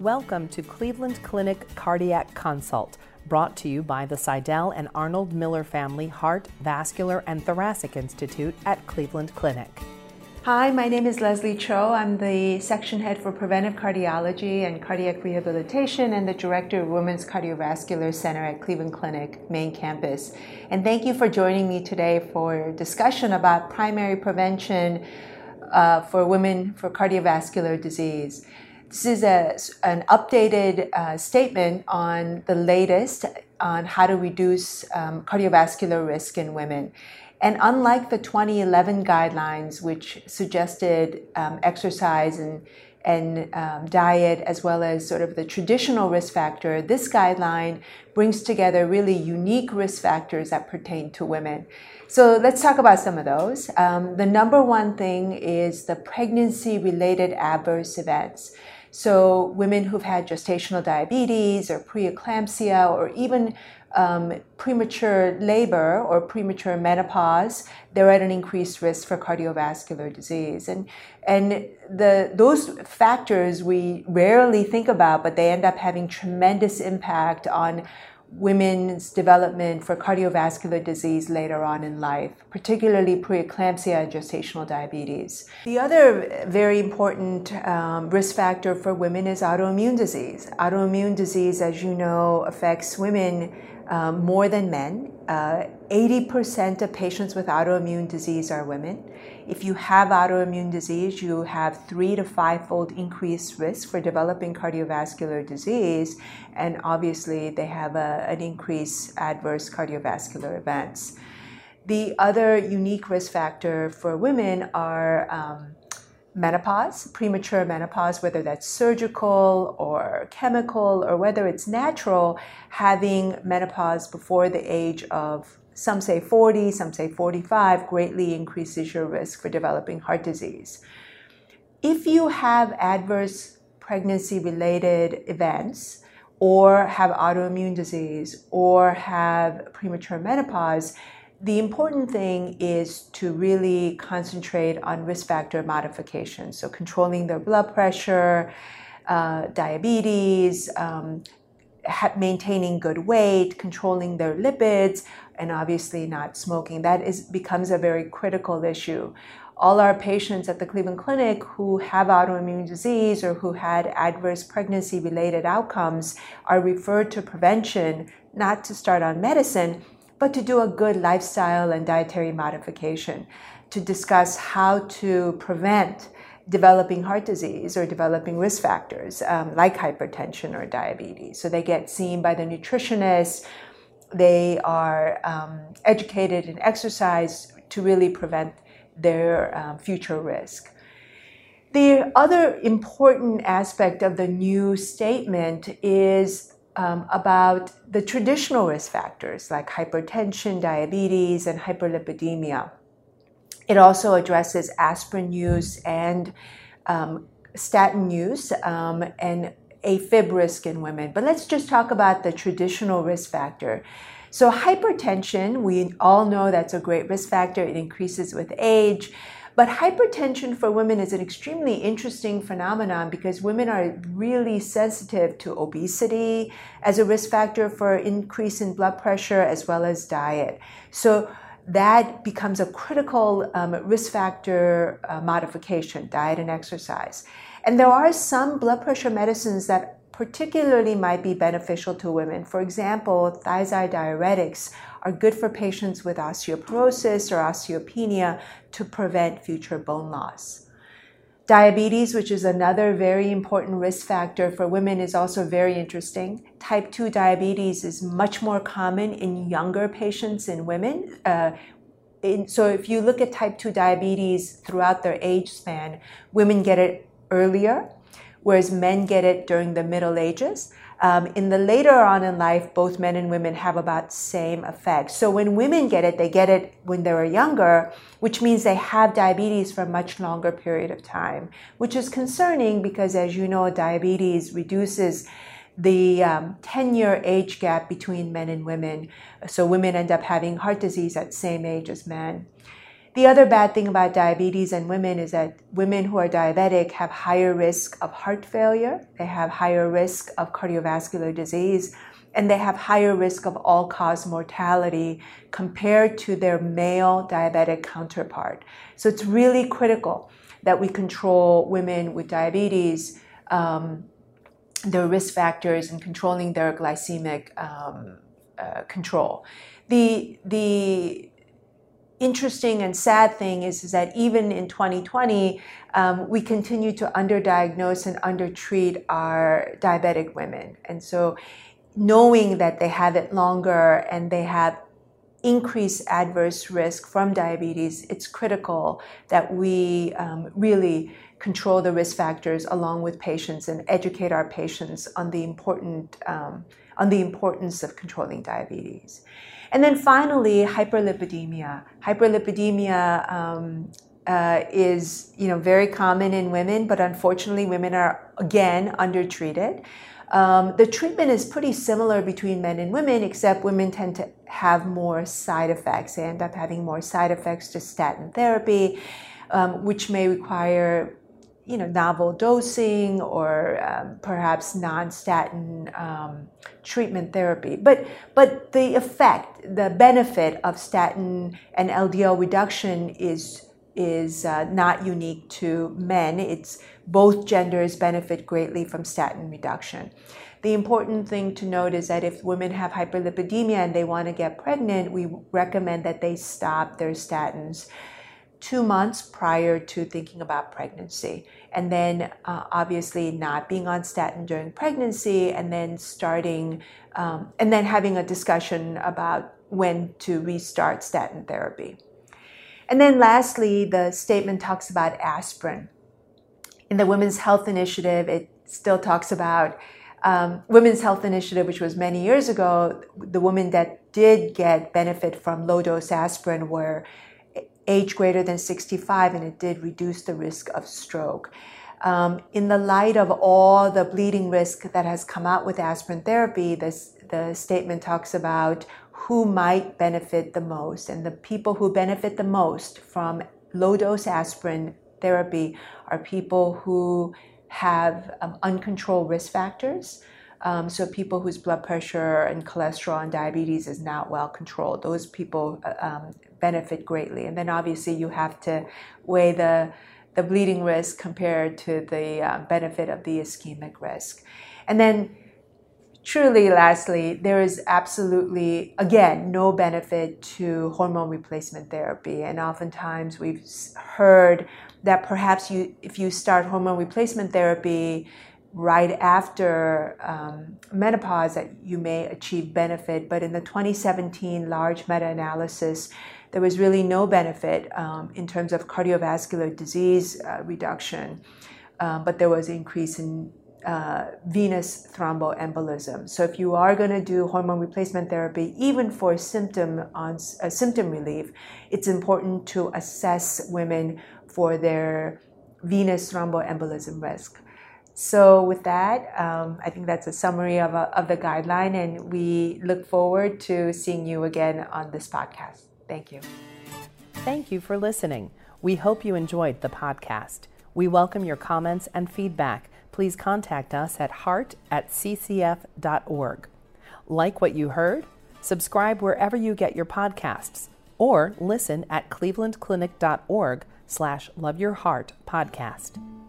Welcome to Cleveland Clinic Cardiac Consult, brought to you by the Sydell and Arnold Miller Family Heart, Vascular, and Thoracic Institute at Cleveland Clinic. Hi, my name is Leslie Cho. I'm the section head for preventive cardiology and cardiac rehabilitation and the director of Women's Cardiovascular Center at Cleveland Clinic main campus. And thank you for joining me today for discussion about primary prevention uh, for women for cardiovascular disease. This is a, an updated uh, statement on the latest on how to reduce um, cardiovascular risk in women. And unlike the 2011 guidelines, which suggested um, exercise and, and um, diet as well as sort of the traditional risk factor, this guideline brings together really unique risk factors that pertain to women. So let's talk about some of those. Um, the number one thing is the pregnancy related adverse events. So, women who've had gestational diabetes or preeclampsia or even um, premature labor or premature menopause, they're at an increased risk for cardiovascular disease. And, and the, those factors we rarely think about, but they end up having tremendous impact on women's development for cardiovascular disease later on in life, particularly preeclampsia and gestational diabetes. The other very important um, risk factor for women is autoimmune disease. Autoimmune disease, as you know, affects women um, more than men. Uh, 80% of patients with autoimmune disease are women. If you have autoimmune disease, you have three to five fold increased risk for developing cardiovascular disease, and obviously they have a, an increased adverse cardiovascular events. The other unique risk factor for women are um, menopause, premature menopause, whether that's surgical or chemical or whether it's natural, having menopause before the age of some say 40, some say 45, greatly increases your risk for developing heart disease. If you have adverse pregnancy related events, or have autoimmune disease, or have premature menopause, the important thing is to really concentrate on risk factor modification. So, controlling their blood pressure, uh, diabetes, um, maintaining good weight, controlling their lipids, and obviously not smoking. That is becomes a very critical issue. All our patients at the Cleveland Clinic who have autoimmune disease or who had adverse pregnancy related outcomes are referred to prevention, not to start on medicine, but to do a good lifestyle and dietary modification to discuss how to prevent developing heart disease or developing risk factors um, like hypertension or diabetes. So they get seen by the nutritionist. They are um, educated in exercise to really prevent their um, future risk. The other important aspect of the new statement is um, about the traditional risk factors like hypertension, diabetes, and hyperlipidemia. It also addresses aspirin use and um, statin use um, and AFib risk in women. But let's just talk about the traditional risk factor. So, hypertension, we all know that's a great risk factor. It increases with age. But hypertension for women is an extremely interesting phenomenon because women are really sensitive to obesity as a risk factor for increase in blood pressure as well as diet. So that becomes a critical um, risk factor uh, modification, diet and exercise. And there are some blood pressure medicines that particularly might be beneficial to women. For example, thiazide diuretics are good for patients with osteoporosis or osteopenia to prevent future bone loss. Diabetes, which is another very important risk factor for women, is also very interesting. Type 2 diabetes is much more common in younger patients in women. Uh, in, so, if you look at type 2 diabetes throughout their age span, women get it earlier whereas men get it during the Middle Ages. Um, in the later on in life, both men and women have about same effect. So when women get it, they get it when they were younger, which means they have diabetes for a much longer period of time, which is concerning because, as you know, diabetes reduces the um, 10 year age gap between men and women. So women end up having heart disease at same age as men. The other bad thing about diabetes and women is that women who are diabetic have higher risk of heart failure, they have higher risk of cardiovascular disease, and they have higher risk of all cause mortality compared to their male diabetic counterpart. So it's really critical that we control women with diabetes, um, their risk factors, and controlling their glycemic um, uh, control. The, the interesting and sad thing is, is that even in 2020, um, we continue to underdiagnose and undertreat our diabetic women. And so, knowing that they have it longer and they have increased adverse risk from diabetes, it's critical that we um, really control the risk factors along with patients and educate our patients on the important um, on the importance of controlling diabetes. And then finally, hyperlipidemia. Hyperlipidemia um, uh, is you know very common in women, but unfortunately, women are again undertreated. Um, the treatment is pretty similar between men and women, except women tend to have more side effects. They end up having more side effects to statin therapy, um, which may require you know, novel dosing or um, perhaps non-statin um, treatment therapy. But, but the effect, the benefit of statin and LDL reduction is, is uh, not unique to men. It's both genders benefit greatly from statin reduction. The important thing to note is that if women have hyperlipidemia and they want to get pregnant, we recommend that they stop their statins two months prior to thinking about pregnancy. And then, uh, obviously, not being on statin during pregnancy, and then starting, um, and then having a discussion about when to restart statin therapy. And then, lastly, the statement talks about aspirin. In the Women's Health Initiative, it still talks about um, Women's Health Initiative, which was many years ago, the women that did get benefit from low dose aspirin were age greater than 65, and it did reduce the risk of stroke. Um, in the light of all the bleeding risk that has come out with aspirin therapy, this, the statement talks about who might benefit the most. And the people who benefit the most from low dose aspirin therapy are people who have um, uncontrolled risk factors. Um, so people whose blood pressure and cholesterol and diabetes is not well controlled, those people uh, um, benefit greatly. And then obviously you have to weigh the the bleeding risk compared to the uh, benefit of the ischemic risk. And then truly lastly there is absolutely again no benefit to hormone replacement therapy and oftentimes we've heard that perhaps you if you start hormone replacement therapy right after um, menopause that you may achieve benefit. But in the 2017 large meta analysis, there was really no benefit um, in terms of cardiovascular disease uh, reduction, um, but there was increase in uh, venous thromboembolism. So if you are going to do hormone replacement therapy, even for symptom on uh, symptom relief, it's important to assess women for their venous thromboembolism risk. So, with that, um, I think that's a summary of, a, of the guideline, and we look forward to seeing you again on this podcast. Thank you. Thank you for listening. We hope you enjoyed the podcast. We welcome your comments and feedback. Please contact us at heart at ccf.org. Like what you heard? Subscribe wherever you get your podcasts or listen at clevelandclinic.org slash love your heart podcast.